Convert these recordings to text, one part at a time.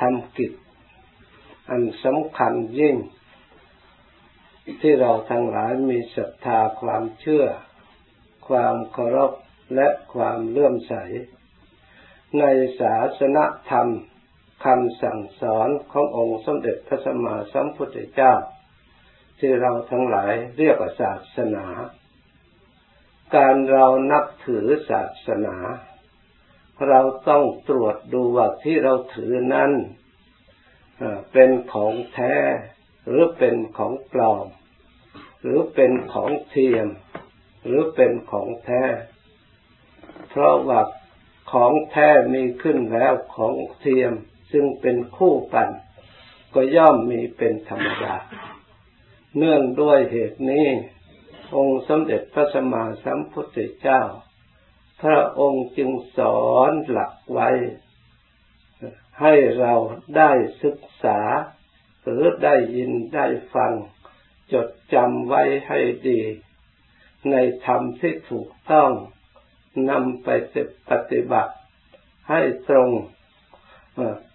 ทำกิจอันสำคัญยิ่ง ที่เราทั้งหลายมีศรัทธาความเชื่อ ความเคารพและความเลื่อมใส ในศาสนธรรมคำสั่งสอนขององค์สมเด็จพระสัมมาสัมพุทธเจ้า ที่เราทั้งหลายเรียกว่าศาสนา การเรานับถือศาสนา เราต้องตรวจดูว่าที่เราถือนั้นเป็นของแท้ หรือเป็นของปลอม หรือเป็นของเทียม หรือเป็นของแท้ เพราะว่าของแท้มีขึ้นแล้วของเทียมซึ่งเป็นคู่กัน ก็ย่อมมีเป็นธรรมดา เนื่องด้วยเหตุนี้ องค์สมเด็จพระสัมมาสัมพุทธเจ้า พระองค์จึงสอนหลักไว้ ให้เราได้ศึกษา หรือได้ยินได้ฟัง จดจำไว้ให้ดี ในธรรมที่ถูกต้องนำไปปฏิบัติให้ตรง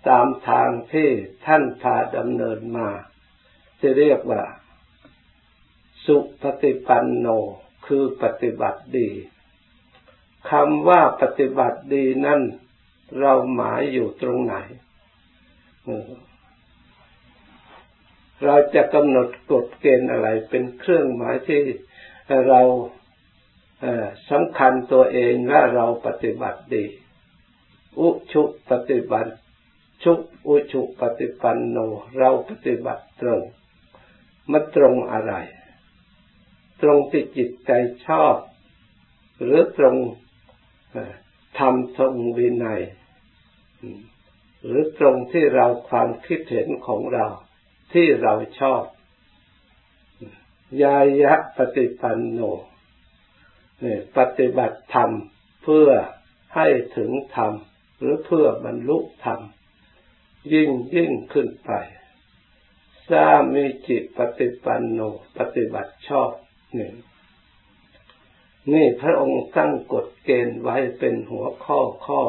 ตามทางที่ท่านพาดำเนินมา จะเรียกว่า สุปฏิปันโนคือปฏิบัติดี คำว่าปฏิบัติดีนั่นเราหมายอยู่ตรงไหน เราจะกำหนดกฎเกณฑ์อะไร เป็นเครื่องหมายที่เราสำคัญตัวเองว่าเราปฏิบัติดี อุชุปฏิบัติ ชุอุชุปฏิปันโน เราปฏิบัติตรงมันตรงอะไร ตรงที่จิตใจชอบ หรือตรง ทำทรงวินัยหรือตรงที่เราความคิดเห็นของเราที่เราชอบ ยายะปฏิปันโนปฏิบัติธรรมเพื่อให้ถึงธรรม หรือเพื่อบรรลุธรรม ยิ่งยิ่งขึ้นไปสามีจิตปฏิปันโน ปฏิบัติชอบหนึ่ง นี่พระองค์ตั้งกฎเกณฑ์ไว้เป็นหัวข้อข้อ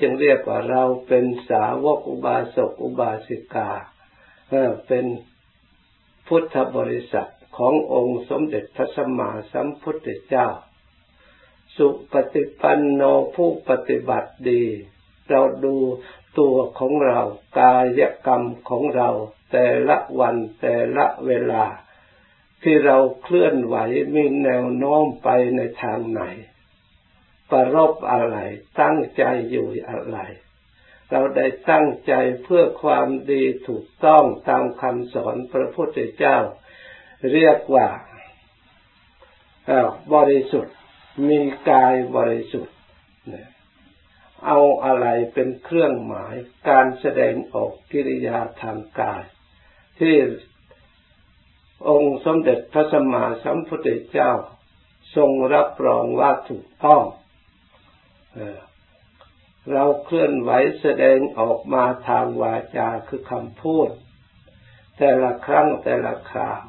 จึงเรียกว่าเราเป็นสาวกอุบาสกอุบาสิกาเป็นพุทธบริษัทขององค์สมเด็จพระสัมมาสัมพุทธเจ้า สุปฏิปันโนผู้ปฏิบัติดี เราดูตัวของเรา กายกรรมของเรา แต่ละวันแต่ละเวลา ที่เราเคลื่อนไหวมีแนวโน้มไปในทางไหน ประรบอะไร ตั้งใจอยู่อะไร เราได้ตั้งใจเพื่อความดีถูกต้องตามคำสอนพระพุทธเจ้า เรียกว่าบริสุทธิ์มีกายบริสุทธิ์เอาอะไรเป็นเครื่องหมายการแสดงออกกิริยาทางกาย ที่ องค์สมเด็จพระสัมมาสัมพุทธเจ้า ทรงรับรองว่าถูกต้องเราเคลื่อนไหวแสดงออกมาทางวาจาคือคำพูด แต่ละครั้งแต่ละคราว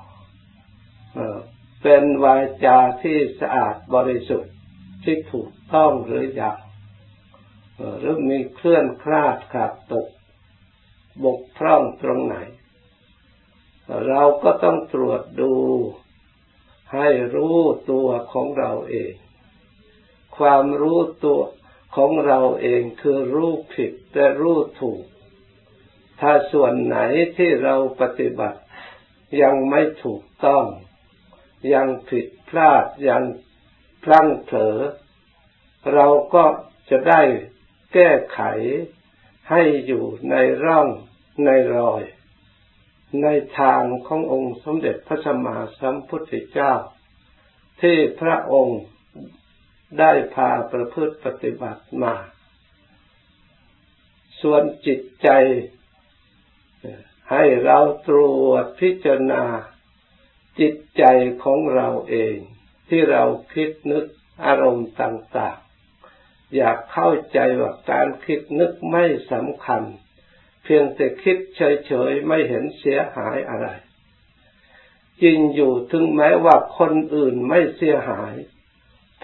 เป็นวาจาที่สะอาดบริสุทธิ์ที่ถูกต้องหรือยังหรือมีเคลื่อนคลาดขาดตกบกพร่องตรงไหน เราก็ต้องตรวจดู ให้รู้ตัวของเราเอง ความรู้ตัวของเราเองคือรู้ผิดและรู้ถูก ถ้าส่วนไหนที่เราปฏิบัติ ยังไม่ถูกต้อง ยังผิดพลาดยังพลั้งเผลอเราก็จะได้แก้ไขให้อยู่ในร่องในรอย ในทางขององค์สมเด็จพระสัมมาสัมพุทธเจ้า ที่พระองค์ได้พาประพฤติปฏิบัติมา ส่วนจิตใจให้เราตรวจพิจารณาจิตใจของเราเอง ที่เราคิดนึกอารมณ์ต่าง ๆ อยากเข้าใจว่าการคิดนึกไม่สำคัญ เพียงแต่คิดเฉยๆไม่เห็นเสียหายอะไร จริงอยู่ถึงแม้ว่าคนอื่นไม่เสียหาย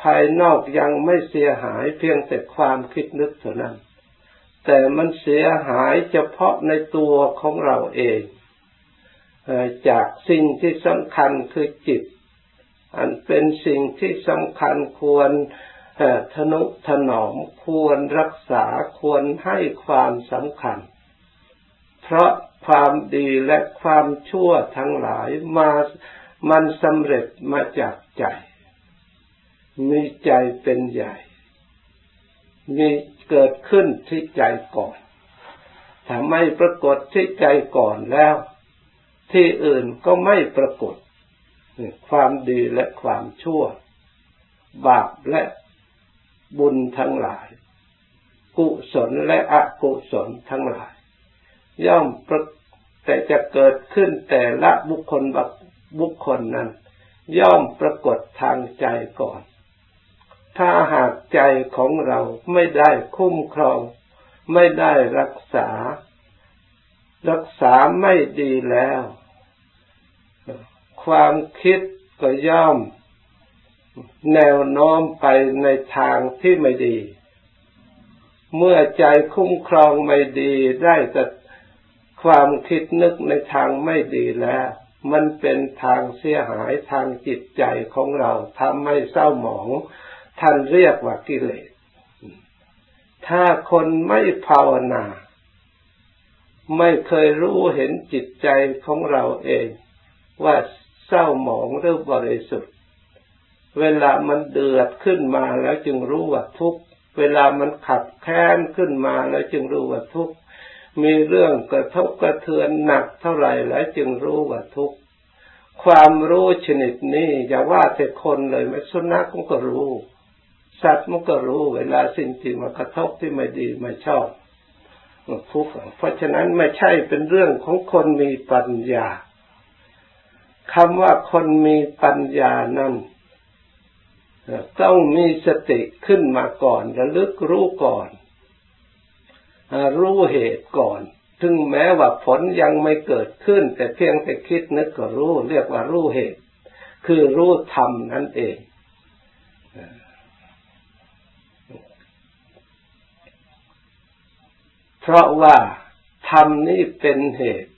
ภายนอกยังไม่เสียหาย เพียงแต่ความคิดนึกเท่านั้นแแต่มันเสียหายเฉพาะในตัวของเราเองจากสิ่งที่สำคัญคือจิต อันเป็นสิ่งที่สำคัญควรทนุถนอมควรรักษาควรให้ความสำคัญ เพราะความดีและความชั่วทั้งหลายมามันสำเร็จมาจากใจ มีใจเป็นใหญ่ มีเกิดขึ้นที่ใจก่อนถ้าไม่ปรากฏที่ใจก่อนแล้ว ที่อื่นก็ไม่ปรากฏ ความดีและความชั่ว บาปและบุญทั้งหลาย กุศลและอกุศลทั้งหลาย ย่อมแต่จะเกิดขึ้นแต่ละบุคคลบุคคลนั้น ย่อมปรากฏทางใจก่อน ถ้าหากใจของเราไม่ได้คุ้มครอง ไม่ได้รักษา รักษาไม่ดีแล้ว ความคิดก็ย่อม แนวโน้มไปในทางที่ไม่ดี เมื่อใจคุ้มครองไม่ดีได้แต่ ความคิดนึกในทางไม่ดีแล้ว มันเป็นทางเสียหายทางจิตใจของเราทำให้เศร้าหมองท่านเรียกว่ากิเลส ถ้าคนไม่ภาวนา ไม่เคยรู้เห็นจิตใจของเราเอง ว่าเศร้าหมองหรือบริสุทธิ์ เวลามันเดือดขึ้นมาแล้วจึงรู้ว่าทุกข์ เวลามันขับแค้นขึ้นมาแล้วจึงรู้ว่าทุกข์ มีเรื่องกระทบกระเทือนหนักเท่าไหร่แล้วจึงรู้ว่าทุกข์ความรู้ชนิดนี้อย่าว่าแต่คนเลยแม้สุนัขมันก็รู้ สัตว์มันก็รู้เวลาสิ่งที่มากระทบที่ไม่ดีไม่ชอบทุกข์เพราะฉะนั้นไม่ใช่เป็นเรื่องของคนมีปัญญาคำว่าคนมีปัญญานั้นต้องมีสติขึ้นมาก่อนระลึกรู้ก่อน รู้เหตุก่อน ถึงแม้ว่าผลยังไม่เกิดขึ้น แต่เพียงแต่คิดนึกก็รู้เรียกว่ารู้เหตุ คือรู้ธรรมนั่นเองเพราะว่าธรรมนี้เป็นเหตุ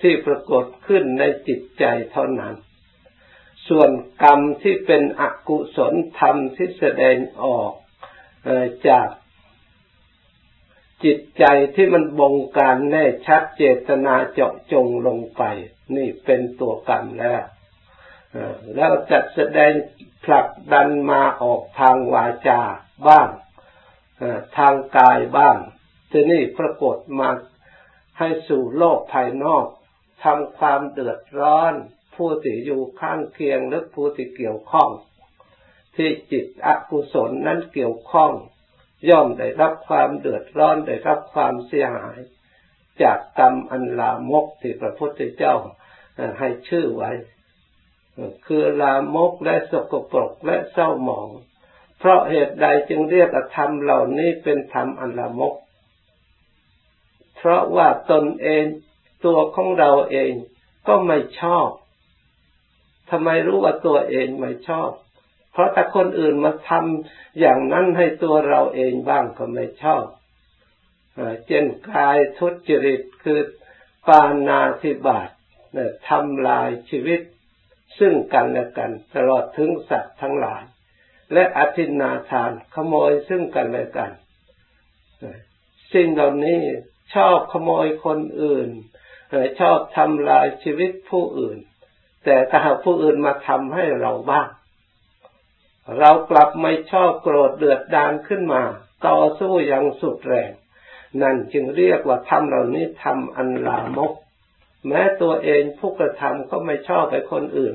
ที่ปรากฏขึ้นในจิตใจเท่านั้น ส่วนกรรมที่เป็นอกุศลธรรมที่แสดงออกจาก จิตใจที่มันบงการแน่ชัดเจตนาเจาะจงลงไป นี่เป็นตัวกรรมแล้วแล้วจะแสดงผลักดันมาออกทางวาจาบ้างทางกายบ้างทีนี่ปรากฏมาให้สู่โลกภายนอกทำความเดือดร้อน ผู้ที่อยู่ข้างเคียงหรือผู้ที่เกี่ยวข้อง ที่จิตอกุศลนั้นเกี่ยวข้อง ย่อมได้รับความเดือดร้อนได้รับความเสียหาย จากกรรมอันลามกที่พระพุทธเจ้าให้ชื่อไว้ คือลามกและสกปรกและเศร้าหมอง เพราะเหตุใดจึงเรียกธรรมเหล่านี้เป็นธรรมอันลามก เพราะว่าตนเองตัวของเราเองก็ไม่ชอบทำไมรู้ว่าตัวเองไม่ชอบ เพราะถ้าคนอื่นมาทำอย่างนั้นให้ตัวเราเองบ้างก็ไม่ชอบเจนกายทุจริตคือปานาธิบาตทำลายชีวิต ซึ่งกันและกัน ตลอดถึงสัตว์ทั้งหลาย และอธินาทานขโมยซึ่งกันและกันสิ่งเหล่านี้ชอบขโมยคนอื่นชอบทำลายชีวิตผู้อื่น แต่ถ้าผู้อื่นมาทำให้เราบ้าง เรากลับไม่ชอบโกรธเดือดดานขึ้นมา ต่อสู้อย่างสุดแรง นั่นจึงเรียกว่าทำเหล่านี้ทำอันลามก แม้ตัวเองผู้กระทำก็ไม่ชอบไปคนอื่น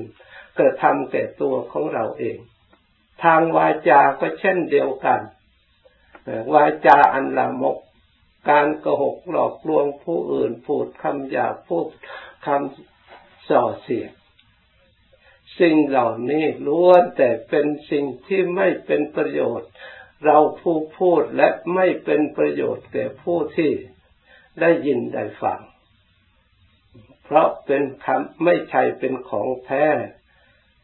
กระทำแต่ตัวของเราเอง ทางวาจาก็เช่นเดียวกัน วาจาอันลามก การโกหกหลอกลวงผู้อื่นพูดคำหยาพูดคำส่อเสียด สิ่งเหล่านี้ล้วนแต่เป็นสิ่งที่ไม่เป็นประโยชน์ เราผู้พูดและไม่เป็นประโยชน์แก่ผู้ที่ได้ยินได้ฟัง เพราะเป็นคำไม่ใช่เป็นของแท้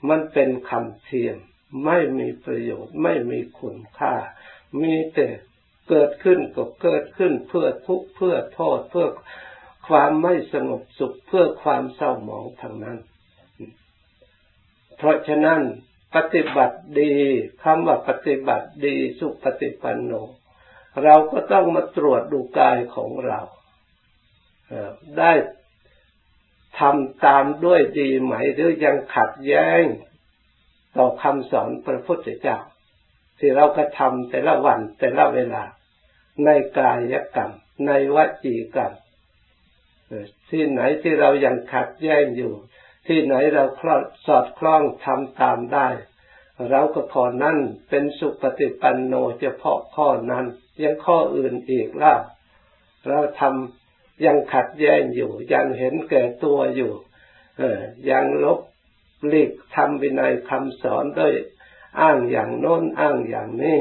มันเป็นคำเทียม ไม่มีประโยชน์ไม่มีคุณค่า มีแต่เกิดขึ้นก็เกิดขึ้นเพื่อทุกข์เพื่อโทษเพื่อความไม่สงบสุขเพื่อความเศร้าหมองทางนั้น เพราะฉะนั้นปฏิบัติดีคำว่าปฏิบัติดีสุปฏิปันโน เราก็ต้องมาตรวจดูกายของเรา ได้ทำตามด้วยดีไหม หรือยังขัดแย้ง ต่อคำสอนพระพุทธเจ้า ที่เรากระทำแต่ละวันแต่ละเวลา ในกายกรรม ในวจีกรรมที่ไหนที่เรายังขัดแย้งอยู่ ที่ไหนเราคลอดสอดคล้องทำตามได้ เราก็ขอนั้นเป็นสุปฏิปันโนเฉพาะข้อนั้น ยังข้ออื่นอีกล่ะเราทำยังขัดแย้งอยู่ ยังเห็นแก่ตัวอยู่เออยังลบหลีกทำวินัยคำสอนด้วยอ้างอย่างโน้นอ้างอย่างนี้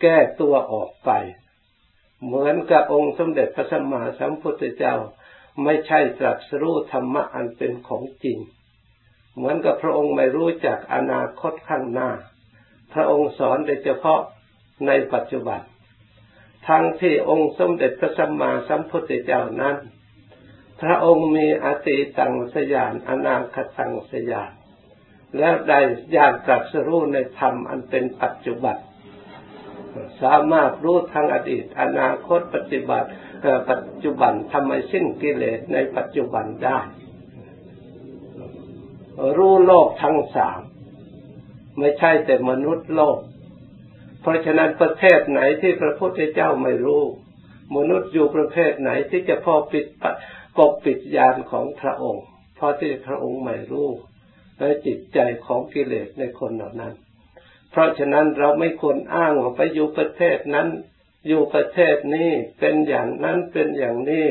แก้ตัวออกไป เหมือนกับองค์สมเด็จพระสัมมาสัมพุทธเจ้า ไม่ใช่ตรัสรู้ธรรมะอันเป็นของจริง เหมือนกับพระองค์ไม่รู้จักอนาคตข้างหน้า พระองค์สอนโดยเฉพาะในปัจจุบัน ทั้งที่องค์สมเด็จพระสัมมาสัมพุทธเจ้านั้น พระองค์มีอติตังสยานอนาคตังสยาน แล้วได้ญาณตรัสรู้ในธรรมอันเป็นปัจจุบัน สามารถรู้ทางอดีต อนาคตปฏิบัติ ปัจจุบันทำให้สิ้นกิเลสในปัจจุบันได้ รู้โลกทั้งสาม ไม่ใช่แต่มนุษย์โลก เพราะฉะนั้นประเทศไหนที่พระพุทธเจ้าไม่รู้ มนุษย์อยู่ประเภทไหนที่จะพอปิดกบปิดยานของพระองค์ เพราะที่พระองค์ไม่รู้และจิตใจของกิเลสในคนเหล่านั้น เพราะฉะนั้นเราไม่ควรอ้างว่าไปอยู่ประเทศนั้น อยู่ประเทศนี้เป็นอย่างนั้นเป็นอย่างนี้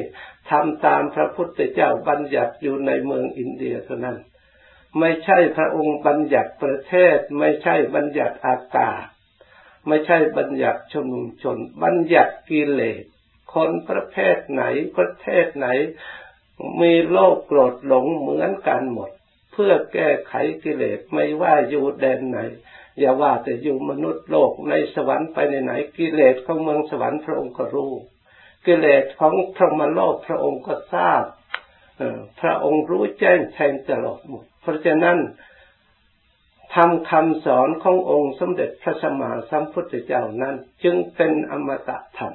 ทำตามพระพุทธเจ้าบัญญัติอยู่ในเมืองอินเดียเท่านั้น ไม่ใช่พระองค์บัญญัติประเทศ ไม่ใช่บัญญัติอากาศไม่ใช่บัญญัติชนชน บัญญัติกิเลสคนประเภทไหนประเทศไหน มีโลกโกรธหลงเหมือนกันหมด เพื่อแก้ไขกิเลสไม่ว่าอยู่แดนไหน อย่าว่าแต่อยู่มนุษย์โลกในสวรรค์ไปในไหนกิเลสของเมืองสวรรค์พระองค์ก็รู้ กิเลสของพระมโลกพระองค์ก็ทราบพระองค์รู้แจ้งแทงตลอดหมดเพราะฉะนั้นทำคำสอนขององค์สมเด็จพระสัมมาสัมพุทธเจ้านั้น จึงเป็นอมตะธรรม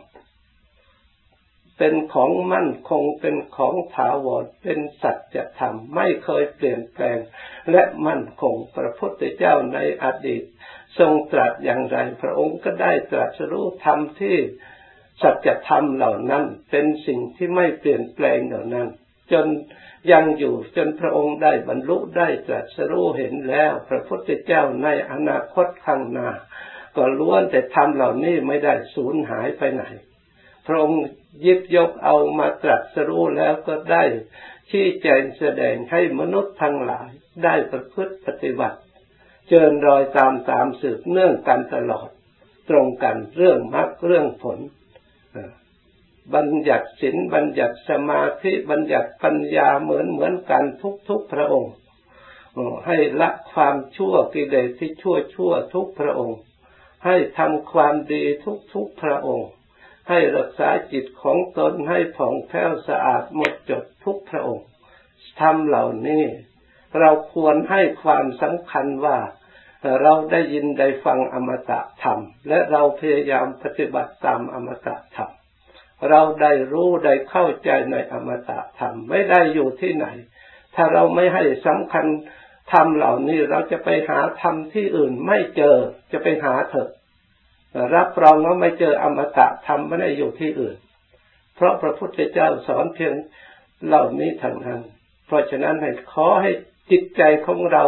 เป็นของมั่นคงเป็นของถาวรเป็นสัจธรรมไม่เคยเปลี่ยนแปลง และมั่นคงพระพุทธเจ้าในอดีต ทรงตรัสอย่างไรพระองค์ก็ได้ตรัสรู้ธรรมที่สัจธรรมเหล่านั้น เป็นสิ่งที่ไม่เปลี่ยนแปลงเหล่านั้น จนยังอยู่จนพระองค์ได้บรรลุได้ตรัสรู้เห็นแล้ว พระพุทธเจ้าในอนาคตข้างหน้าก็ล้วนแต่ทำเหล่านี้ไม่ได้สูญหายไปไหน พระองค์ยิบยกเอามาตรัสรู้แล้วก็ได้ชี้แจงแสดงให้มนุษย์ทั้งหลายได้ประพฤติปฏิบัติ เจริญรอยตามตามสืบเนื่องกันตลอด ตรงกันเรื่องมรรคเรื่องผลบัญญัติศีลบัญญัติสมาธิบัญญัติปัญญาเหมือนเหมือนกันทุกทุกพระองค์ให้ละความชั่วกิเลสที่ชั่วชั่วทุกพระองค์ ให้ทำความดีทุกทุกพระองค์ ให้รักษาจิตของตนให้ผ่องแผ้วสะอาดหมดจดทุกพระองค์ทำเหล่านี้ เราควรให้ความสำคัญว่าเราได้ยินได้ฟังอมตะธรรม และเราพยายามปฏิบัติตามอมตะธรรม เราได้รู้ได้เข้าใจในอมตะธรรมไม่ได้อยู่ที่ไหน ถ้าเราไม่ให้สำคัญธรรมเหล่านี้เราจะไปหาธรรมที่อื่นไม่เจอจะไปหาเถอะ รับรองว่าไม่เจออมตะธรรมไม่ได้อยู่ที่อื่น เพราะพระพุทธเจ้าสอนเพียงเหล่านี้ทางนั้น เพราะฉะนั้นให้ขอให้จิตใจของเรา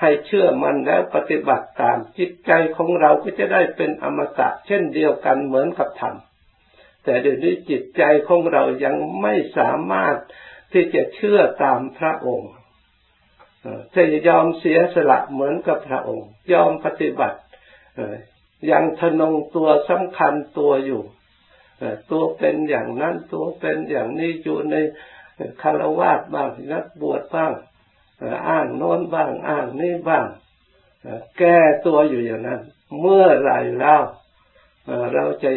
ให้เชื่อมันแล้วปฏิบัติตามจิตใจของเราก็จะได้เป็นอมตะเช่นเดียวกันเหมือนกับธรรมแต่เดี๋ยวนี้จิตใจของเรายังไม่สามารถที่จะเชื่อตามพระองค์จะยอมเสียสละเหมือนกับพระองค์ ยอมปฏิบัติ ยังทนงตัวสำคัญตัวอยู่ตัวเป็นอย่างนั้นตัวเป็นอย่างนี้อยู่ในคารวะบ้างนักบวชบ้างอ้างโน้นบ้างอ้างนี่บ้าง แก้ตัวอยู่อย่างนั้น เมื่อไรแล้วเราจะ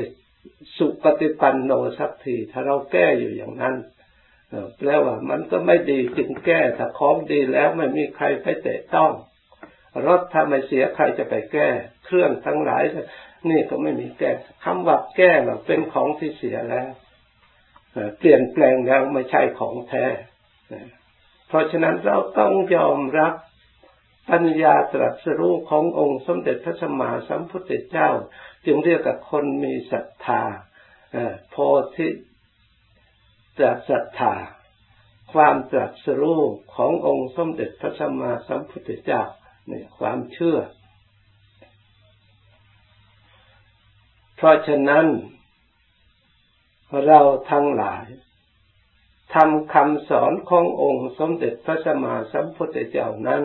สุปฏิปันโนสักทีถ้าเราแก้อยู่อย่างนั้นแปลว่ามันก็ไม่ดีจึงแก้ถ้าของดีแล้วไม่มีใครไปเตะต้อง รถถ้าไม่เสียใครจะไปแก้ เครื่องทั้งหลาย นี่ก็ไม่มีแก้คำว่าแก้ว่าเป็นของที่เสียแล้วเปลี่ยนแปลงแล้วไม่ใช่ของแท้ เพราะฉะนั้นเราต้องยอมรับปัญญาตรัสรู้ขององค์สมเด็จพระสัมมาสัมพุทธเจ้า จึงเรียกกับคนมีศรัทธาโพธิตรัสศรัทธา ความตรัสรู้ขององค์สมเด็จพระสัมมาสัมพุทธเจ้า เนี่ยความเชื่อ เพราะฉะนั้น เราทั้งหลายทำคำสอนขององค์สมเด็จพระสัมมาสัมพุทธเจ้านั้น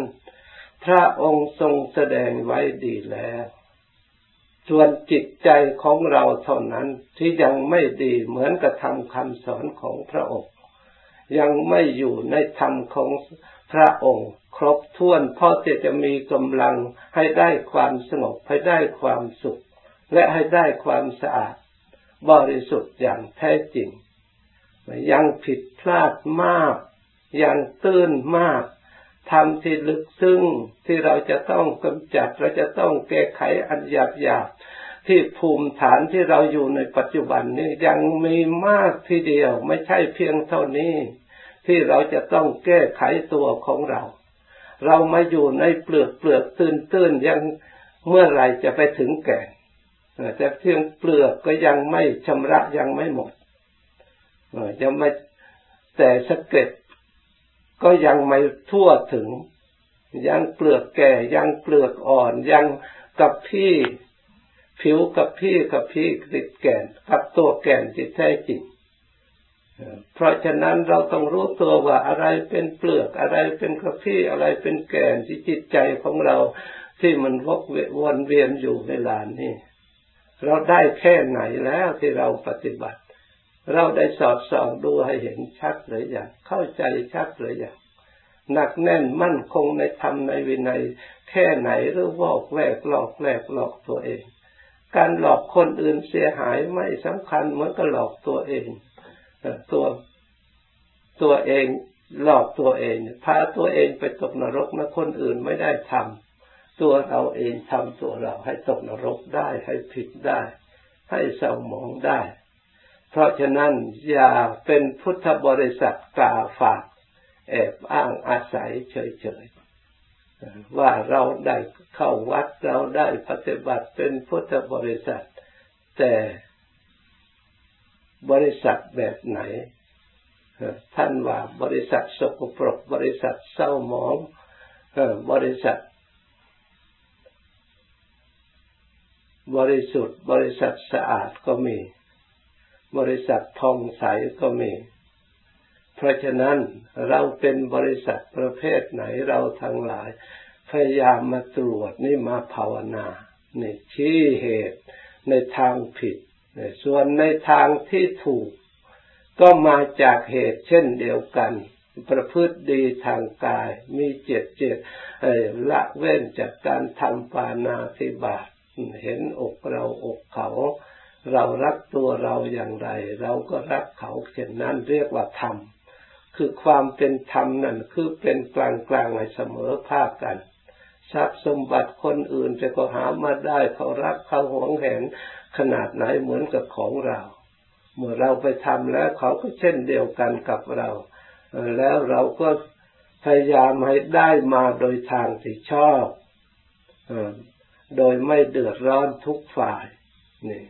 พระองค์ทรงแสดงไว้ดีแล้ว ส่วนจิตใจของเราเท่านั้นที่ยังไม่ดีเหมือนกับทำคำสอนของพระองค์ ยังไม่อยู่ในธรรมของพระองค์ ครบถ้วนพอที่จะมีกำลังให้ได้ความสงบให้ได้ความสุข และให้ได้ความสะอาด บริสุทธิ์อย่างแท้จริง ยังผิดพลาดมาก ยังตื้นมากทำที่ลึกซึ้งที่เราจะต้องกำจัดเราจะต้องแก้ไขอันหยาบหยาบที่ภูมิฐานที่เราอยู่ในปัจจุบันนี้ยังมีมากทีเดียว ไม่ใช่เพียงเท่านี้ ที่เราจะต้องแก้ไขตัวของเรา เรามาอยู่ในเปลือกเปลือกตื้นตื้นยังเมื่อไรจะไปถึงแก่แต่เพียงเปลือกก็ยังไม่ชำระยังไม่หมดยังไม่แต่สะเก็ดก็ยังไม่ทั่วถึง ยังเปลือกแก่ยังเปลือกอ่อนยังกับพี่ผิวกับพี่กับพี่ติดแก่นกับตัวแก่นที่แท้จริง เพราะฉะนั้นเราต้องรู้ตัวว่าอะไรเป็นเปลือกอะไรเป็นกระพี่อะไรเป็นแก่นที่จิตใจของเราที่มันวกวนเวียนอยู่เวลานี้เราได้แค่ไหนแล้วที่เราปฏิบัติ เราได้สอดส่องดูให้เห็นชัดหรือยังเข้าใจชัดหรือยังหนักแน่นมั่นคงในธรรมในวินัย แค่ไหนหรือวอกแวกหลอกแวกหลอกตัวเอง การหลอกคนอื่นเสียหายไม่สำคัญเหมือนกับหลอกตัวเอง ตัวตัวเองหลอกตัวเองพาตัวเองไปตกนรกนะคนอื่นไม่ได้ทำตัวเราเองทำตัวเราให้ตกนรกได้ให้ผิดได้ ให้เศร้าหมองได้ เพราะฉะนั้นอย่าเป็นพุทธบริษัทกาฝากแอบอ้างอาศัยเฉยๆว่าเราได้เข้าวัดเราได้ปฏิบัติเป็นพุทธบริษัท แต่ บริษัทแบบไหน ท่านว่าบริษัทสกปรก บริษัทเศร้าหมองบริษัท บริสุทธิ์ บริษัทสะอาดก็มี บริษัททองใสก็มี เพราะฉะนั้นเราเป็นบริษัทประเภทไหนเราทั้งหลาย พยายามมาตรวจนี่มาภาวนาในชี้เหตุในทางผิด ส่วนในทางที่ถูกก็มาจากเหตุเช่นเดียวกัน ประพฤติดีทางกาย มีเจตเจตละเว้นจากการทำปานาธิบาตเห็นอกเราอกเขา เรารักตัวเราอย่างไร เราก็รักเขาเช่นนั้นเรียกว่าธรรม คือความเป็นธรรมนั่นคือเป็นกลางกลางในเสมอภาคกัน ทรัพย์สมบัติคนอื่นจะก็หามาได้เขารักเขาหวงแหนขนาดไหนเหมือนกับของเรา เมื่อเราไปทำแล้วเขาก็เช่นเดียวกันกับเรา แล้วเราก็พยายามให้ได้มาโดยทางที่ชอบโดยไม่เดือดร้อนทุกฝ่ายนี่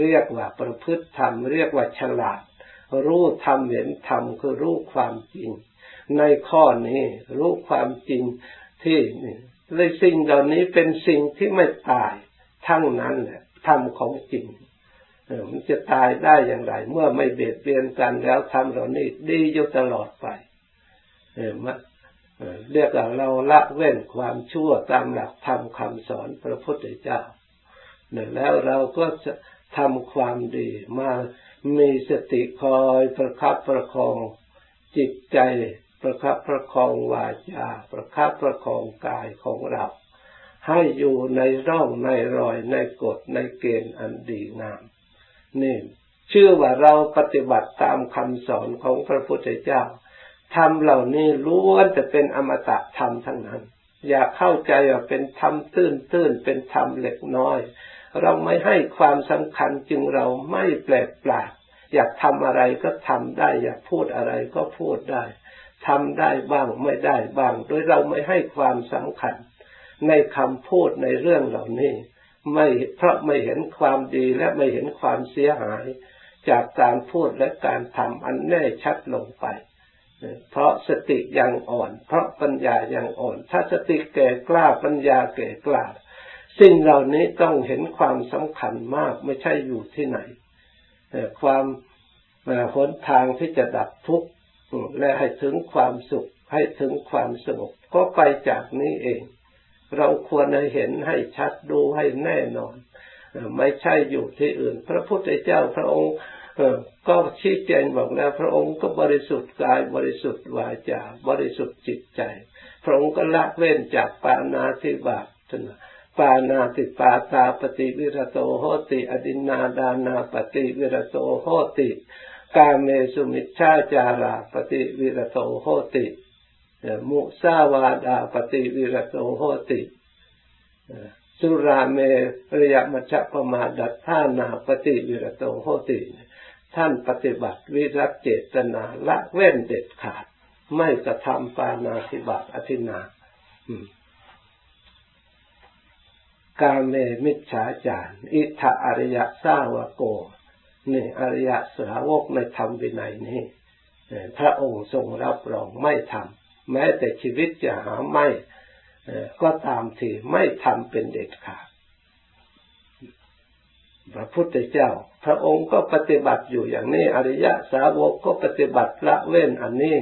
เรียกว่าประพฤติธรรม เรียกว่าฉลาด รู้ธรรมเห็นธรรมคือรู้ความจริง ในข้อนี้รู้ความจริงที่ เลยสิ่งเหล่านี้เป็นสิ่งที่ไม่ตายทั้งนั้นแหละธรรมของจริงมันจะตายได้อย่างไร เมื่อไม่เบียดเบียนกันแล้วทำเหล่านี้ดีอยู่ตลอดไปเออมาเรียกว่าเราละเว้นความชั่วตามหลักธรรมคำสอนพระพุทธเจ้าแล้วเราก็จะทำความดีมามีสติคอยประคับประคองจิตใจ ประคับประคองวาจา ประคับประคองกายของเรา ให้อยู่ในร่องในรอยในกฎในเกณฑ์อันดีงามนี่เชื่อว่าเราปฏิบัติตามคำสอนของพระพุทธเจ้าธรรมเหล่านี้ล้วนแต่เป็นอมตะธรรมทั้งนั้น อย่าเข้าใจว่าเป็นธรรมตื้นตื้นเป็นธรรมเล็กน้อย เราไม่ให้ความสำคัญจึงเราไม่แปลกปลาดอยากทำอะไรก็ทำได้ อยากพูดอะไรก็พูดได้ ทำได้บ้างไม่ได้บ้าง โดยเราไม่ให้ความสำคัญ ในคำพูดในเรื่องเหล่านี้ ไม่เพราะไม่เห็นความดีและไม่เห็นความเสียหาย จากการพูดและการทำอันแน่ชัดลงไป เพราะสติยังอ่อน เพราะปัญญายังอ่อน ถ้าสติแก่กล้าปัญญาแก่กล้าสิ่งเหล่านี้ต้องเห็นความสำคัญมากไม่ใช่อยู่ที่ไหนความหนทางที่จะดับทุกข์ และให้ถึงความสุข ให้ถึงความสงบก็ไปจากนี้เอง เราควรเห็นให้ชัดดูให้แน่นอน ไม่ใช่อยู่ที่อื่น พระพุทธเจ้าพระองค์ก็ชี้แจงบอกแล้ว พระองค์ก็บริสุทธิ์กายบริสุทธิ์วาจาบริสุทธิ์จิตใจ พระองค์ก็ละเว้นจากปานาธิบาตปานาติปาตาปฏิวิรโตโหติ อดินนาดานาปฏิวิรโตโหติ กาเมสุมิชฌาจาราปฏิวิรโตโหติมุสาวาดาปฏิวิรโตโหติสุราเมรยมัชปมาดัตท่านาปฏิวิรโตโหติ ท่านปฏิบัติวิรัตเจตนาละเว้นเด็ดขาด ไม่กระทำปานาธิบาตอธินากาเมมิจฉาจารอิทะอริยะสาวโก นี่อริยสาวกในธรรมวินัยนี้พระองค์ทรงรับรองไม่ทำแม้แต่ชีวิตจะหาไม่ก็ตามทีไม่ทำเป็นเด็ดขาดพระพุทธเจ้า พระองค์ก็ปฏิบัติอยู่อย่างนี้ อริยะสาวกก็ปฏิบัติละเว้นอันนี้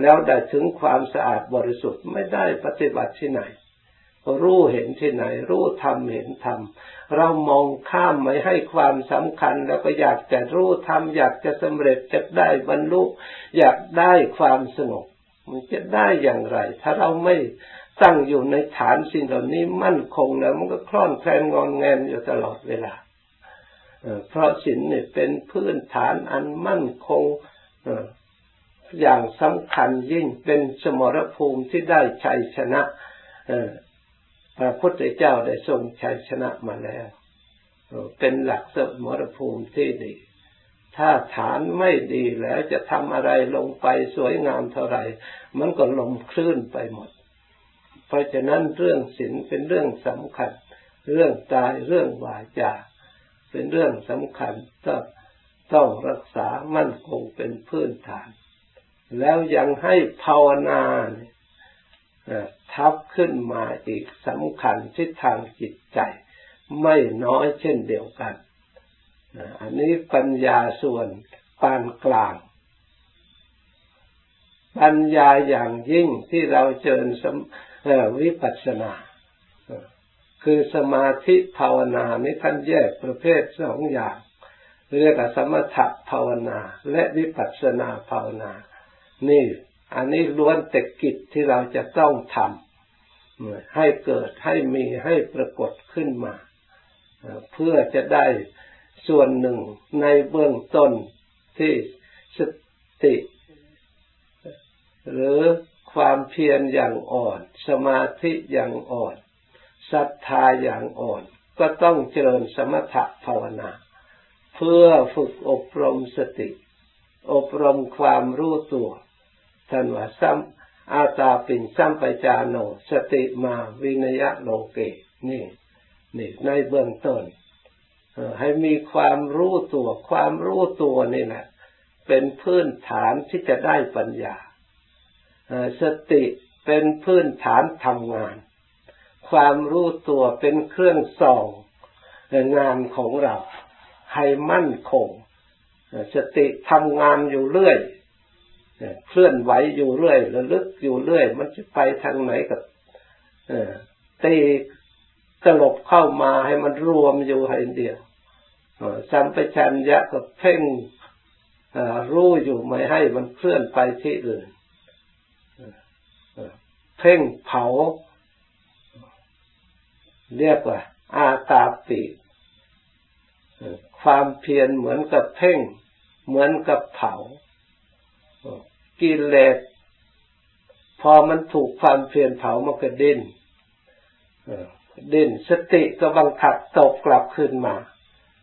แล้วได้ถึงความสะอาดบริสุทธิ์ไม่ได้ปฏิบัติที่ไหน รู้เห็นที่ไหน รู้ธรรมเห็นธรรม เรามองข้ามไม่ให้ความสำคัญ แล้วก็อยากจะรู้ธรรมอยากจะสำเร็จจะได้บรรลุ อยากได้ความสงบมันจะได้อย่างไร ถ้าเราไม่ตั้งอยู่ในฐานสิ่งเหล่านี้มั่นคงแล้วมันก็คล่อนแคลนงอนแงนอยู่ตลอดเวลาเพราะศีลเนี่ยเป็นพื้นฐานอันมั่นคงอย่างสำคัญยิ่งเป็นสมรภูมิที่ได้ชัยชนะ พระพุทธเจ้าได้ทรงชัยชนะมาแล้ว เป็นหลักสมรภูมิที่ดี ถ้าฐานไม่ดีแล้วจะทำอะไรลงไปสวยงามเท่าไหร่ มันก็ลมคลื่นไปหมด เพราะฉะนั้นเรื่องศีลเป็นเรื่องสำคัญ เรื่องตายเรื่องวาจาเป็นเรื่องสำคัญต้องต้องรักษามั่นคงเป็นพื้นฐาน แล้วยังให้ภาวนา ทับขึ้นมาอีกสำคัญที่ทางจิตใจ ไม่น้อยเช่นเดียวกัน อันนี้ปัญญาส่วนปานกลาง ปัญญาอย่างยิ่งที่เราเจริญวิปัสสนา คือสมาธิภาวนานี้ท่านแยกประเภทสองอย่าง เรียกว่าสมถะภาวนา และวิปัสสนาภาวนา นี่ อันนี้ล้วนแต่กิจที่เราจะต้องทำให้เกิดให้มีให้ปรากฏขึ้นมา เพื่อจะได้ส่วนหนึ่งในเบื้องต้นที่สติ หรือความเพียรอย่างอ่อน สมาธิอย่างอ่อนศรัทธาอย่างอ่อน ก็ต้องเจริญสมถะภาวนา เพื่อฝึกอบรมสติ อบรมความรู้ตัว ท่านว่าซ้ำอาตาปินซ้ำปจาโนสติมาวินยะโลเกนี่นี่ในเบื้องต้นให้มีความรู้ตัว ความรู้ตัวนี่แหละเป็นพื้นฐานที่จะได้ปัญญาสติเป็นพื้นฐานทำงาน ความรู้ตัวเป็นเครื่องส่องงานของเรา ให้มั่นคง สติทำงานอยู่เรื่อย เคลื่อนไหวอยู่เรื่อยระลึกอยู่เรื่อย มันจะไปทางไหนกับตีตลบเข้ามาให้มันรวมอยู่ให้เดียวสัมปชัญญะก็เพ่งรู้อยู่ไม่ให้มันเคลื่อนไปที่อื่นเพ่งเผา เรียกว่า อาตาปิความเพียรเหมือนกับเพ่ง เหมือนกับเผา กิเลสพอมันถูกความเพียรเผามันก็ดิ้นดิ้นสติก็บังคับตกกลับขึ้นมา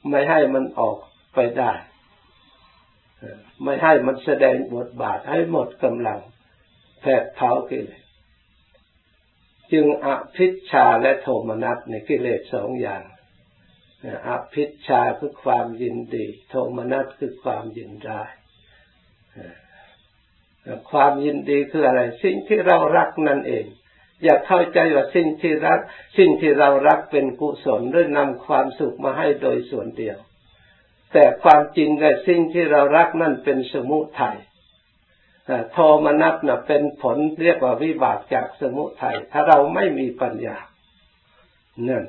ไม่ให้มันออกไปได้ไม่ให้มันแสดงบทบาทให้หมดกำลังแผดเผากิเลสจึงอภิชาและโทมนัสในกิเลสสองอย่างอภิชาคือความยินดี โทมนัสคือความยินร้าย ความยินดีคืออะไร สิ่งที่เรารักนั่นเอง อย่าเข้าใจว่าสิ่งที่รัก สิ่งที่เรารักเป็นกุศลหรือนำความสุขมาให้โดยส่วนเดียว แต่ความจริงในสิ่งที่เรารักนั่นเป็นสมุทัยโทมนัสนะเป็นผลเรียกว่าวิบากจากสมุทัยถ้าเราไม่มีปัญญานั่น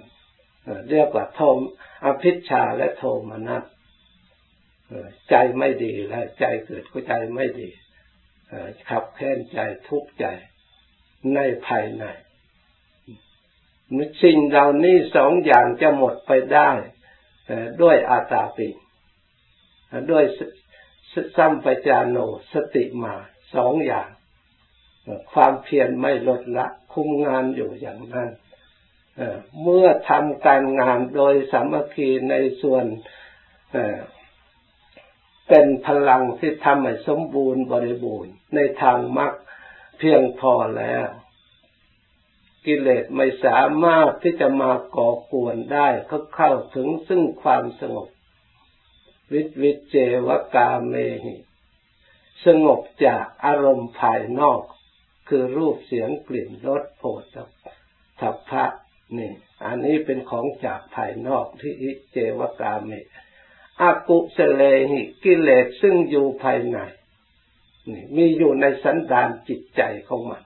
เรียกว่าโทมอภิชาและโทมนัสใจไม่ดีแล้วใจเกิดก็ใจไม่ดี ขับแค้นใจทุกข์ใจในภายในสิ่งเหล่านี้สองอย่างจะหมดไปได้ด้วยอาตาปิด้วยสัมปจานโนสติมาสองอย่าง ความเพียรไม่ลดละคุมงานอยู่อย่างนั้นเมื่อทำการงานโดยสามัคคีในส่วน เป็นพลังที่ทำให้สมบูรณ์บริบูรณ์ในทางมรรคเพียงพอแล้ว กิเลสไม่สามารถที่จะมาก่อกวนได้ก็เข้าถึงซึ่งความสงบ วิวิเจวกาเมหิสงบจากอารมณ์ภายนอก คือรูปเสียงกลิ่นรสโผฏฐัพพะนี่ อันนี้เป็นของจากภายนอกที่อิเจวกาเม อากุเสเลหิกิเลสซึ่งอยู่ภายในนี่มีอยู่ในสันดานจิตใจของมัน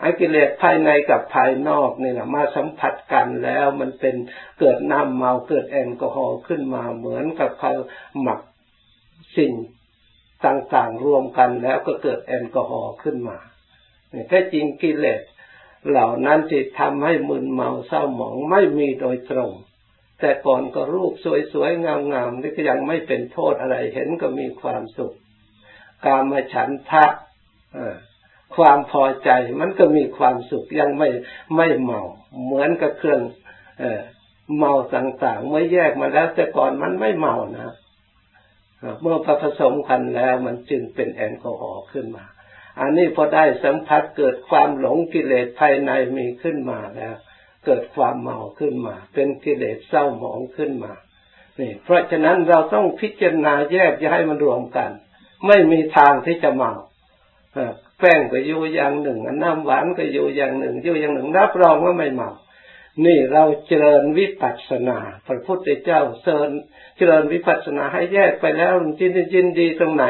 ไอ้กิเลสภายในกับภายนอกนี่นะมาสัมผัสกันแล้วมันเป็นเกิดน้ำเมาเกิดแอลกอฮอล์ขึ้นมาเหมือนกับเขาหมักสิ่งต่างๆรวมกันแล้วก็เกิดแอลกอฮอล์ขึ้นมาแท้จริงกิเลสเหล่านั้นที่ทำให้มึนเมาเศร้าหมองไม่มีโดยตรง แต่ก่อนก็รูปสวยๆ งามๆนี่ก็ยังไม่เป็นโทษอะไร เห็นก็มีความสุข กามฉันทะความพอใจมันก็มีความสุขยังไม่ไม่เมา เหมือนกับเครื่องเมาต่างๆ เมื่อแยกมาแล้ว แต่ก่อนมันไม่เมานะเมื่อผสมกันแล้วมันจึงเป็นแอลกอฮอล์ขึ้นมา อันนี้พอได้สัมผัสเกิดความหลงกิเลสภายในมีขึ้นมาแล้ว เกิดความเมาขึ้นมา เป็นกิเลสเศร้าหมองขึ้นมานี่เพราะฉะนั้นเราต้องพิจารณาแยกจะให้มันรวมกัน ไม่มีทางที่จะเมาแป้งก็อยู่อย่างหนึ่งน้ำหวานก็อยู่อย่างหนึ่งอยู่อย่างหนึ่งรับรองว่าไม่เมา นี่เราเจริญวิปัสสนา พระพุทธเจ้าเสริญเจริญวิปัสสนาให้แยกไปแล้วจินจินดีตรงไหน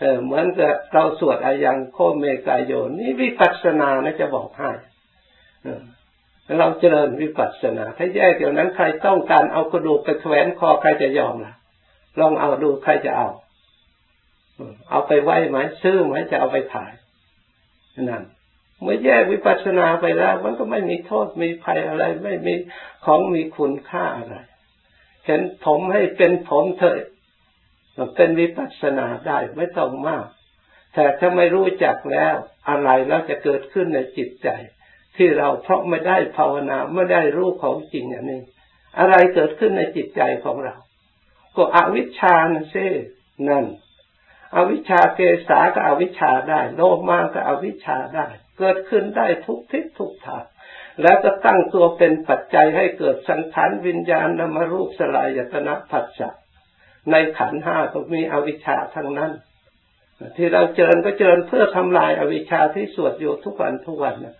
เออเหมือนกับเราสวดอายังโคเมกายโยนี่วิปัสสนานะจะบอกให้ เราเจริญวิปัสสนา ถ้าแยกเดี๋ยวนั้นใครต้องการเอากระดูกไปแขวนคอใครจะยอมล่ะ ลองเอาดูใครจะเอา เอาไปไว้ไหมซื้อไหมจะเอาไปขายนั่นเมื่อแยกวิปัสสนาไปแล้ว มันก็ไม่มีโทษมีภัยอะไร ไม่มีของมีคุณค่าอะไร เห็นผมให้เป็นผมเถอะเป็นวิปัสสนาได้ไม่ต้องมาก แต่ถ้าไม่รู้จักแล้วอะไรแล้วจะเกิดขึ้นในจิตใจ ที่เราเพราะไม่ได้ภาวนาไม่ได้รู้ของจริงอันนี้ อะไรเกิดขึ้นในจิตใจของเรา ก็อวิชชานั่นสินั่น อวิชชาเกษาก็อวิชชาได้โลมาก็อวิชชาได้ เกิดขึ้นได้ทุกทิศทุกทางแล้วก็ตั้งตัวเป็นปัจจัยให้เกิดสังขารวิญญาณนามรูปสลายยตนะผัสสะในขันห้าก็มีอวิชชาทั้งนั้น ที่เราเจริญก็เจริญเพื่อทำลายอวิชชาที่สวดอยู่ทุกวันทุกวันนะ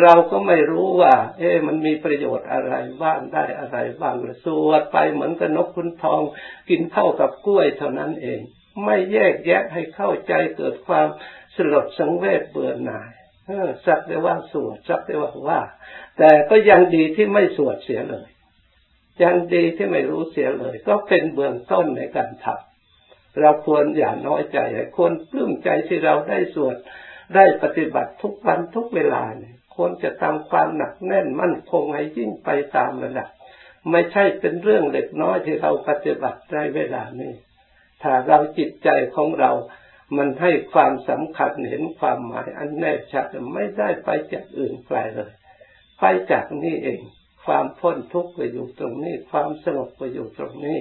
เราก็ไม่รู้ว่า เอ๊ะมันมีประโยชน์อะไรบ้างได้อะไรบ้างสวดไปเหมือนกับนกคุณทอง กินเข้ากับกล้วยเท่านั้นเอง ไม่แยกแยะให้เข้าใจเกิดความสลดสังเวชเบื่อหน่ายสักแต่ว่าสวดสักแต่ว่าว่า แต่ก็ยังดีที่ไม่สวดเสียเลย ยังดีที่ไม่รู้เสียเลย ก็เป็นเบื้องต้นในการทำเราควรอย่าน้อยใจควรปลื้มใจที่เราได้สวดได้ปฏิบัติทุกวันทุกเวลาเนี่ย ควรจะทำความหนักแน่นมั่นคงให้ยิ่งไปตามระดับ ไม่ใช่เป็นเรื่องเล็กน้อยที่เราปฏิบัติได้เวลานี้ ถ้าเราจิตใจของเรามันให้ความสำคัญเห็นความหมายอันแน่ชัดไม่ได้ไปจากอื่นไกลเลย ไปจากนี่เอง ความพ้นทุกข์ก็อยู่ตรงนี้ ความสงบก็อยู่ตรงนี้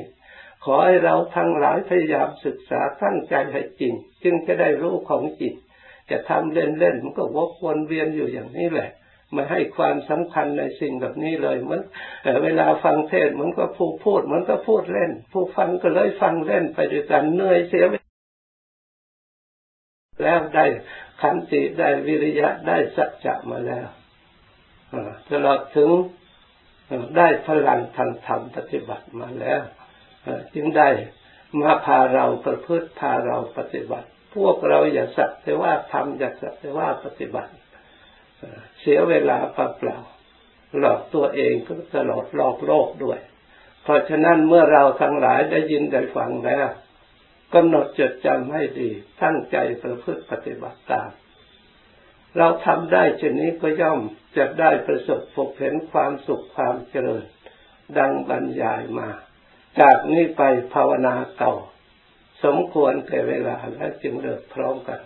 ขอให้เราทั้งหลายพยายามศึกษาตั้งใจให้จริง จึงจะได้รู้ของจิต จะทำเล่นๆมันก็วกวนเวียนอยู่อย่างนี้แหละไม่ให้ความสำคัญในสิ่งแบบนี้เลยมันเวลาฟังเทศมันก็ผู้พูดมันก็พูดเล่น ผู้ฟังก็เลยฟังเล่นไปด้วยกันเหนื่อยเสียแล้วได้ขันติได้วิริยะได้สัจจะมาแล้วตลอดถึงได้พลังทางธรรมปฏิบัติมาแล้วจึงได้มาพาเราประพฤติพาเราปฏิบัติ พวกเราอย่าสักแต่ว่าทำอย่าสักแต่ว่าปฏิบัติเสียเวลาเปล่าหลอกตัวเองก็ตลอดหลอกโลกด้วย เพราะฉะนั้นเมื่อเราทั้งหลายได้ยินได้ฟังแล้วกำหนดจดจำให้ดี ตั้งใจประพฤติปฏิบัติตาม เราทำได้เช่นนี้ก็ย่อมจะได้ประสบพบเห็นความสุขความเจริญ ดังบรรยายมา จากนี้ไปภาวนาเก่า สมควรแก่เวลาและจึงเลิกพร้อมกัน